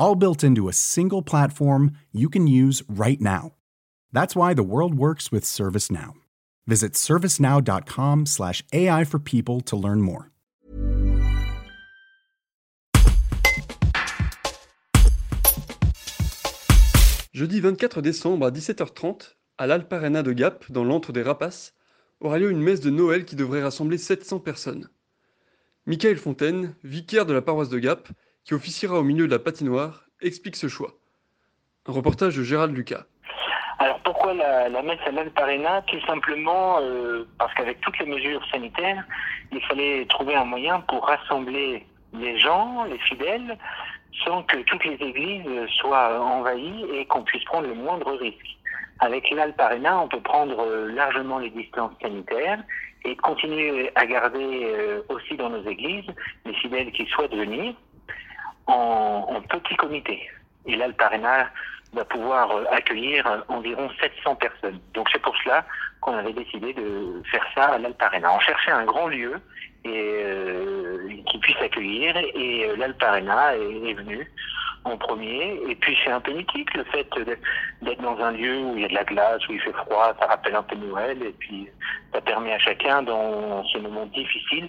All built into a single platform you can use right now. That's why the world works with ServiceNow. Visit servicenow.com/slash AI for people to learn more. Jeudi 24 décembre à 17h30, à l'Alparena de Gap, dans l'antre des Rapaces, aura lieu une messe de Noël qui devrait rassembler 700 personnes. Michael Fontaine, vicaire de la paroisse de Gap, qui officiera au milieu de la patinoire, explique ce choix. Un reportage de Gérald Lucas. Alors pourquoi la, la messe à l'Alparena Tout simplement euh, parce qu'avec toutes les mesures sanitaires, il fallait trouver un moyen pour rassembler les gens, les fidèles, sans que toutes les églises soient envahies et qu'on puisse prendre le moindre risque. Avec l'Alparena, on peut prendre euh, largement les distances sanitaires et continuer à garder euh, aussi dans nos églises les fidèles qui souhaitent venir en, petit comité. Et l'Alparena va pouvoir euh, accueillir environ 700 personnes. Donc c'est pour cela qu'on avait décidé de faire ça à l'Alparena. On cherchait un grand lieu et euh, qui puisse accueillir et euh, l'Alparena est, est venu en premier. Et puis c'est un peu mythique le fait d'être dans un lieu où il y a de la glace, où il fait froid, ça rappelle un peu Noël et puis ça permet à chacun dans ce moment difficile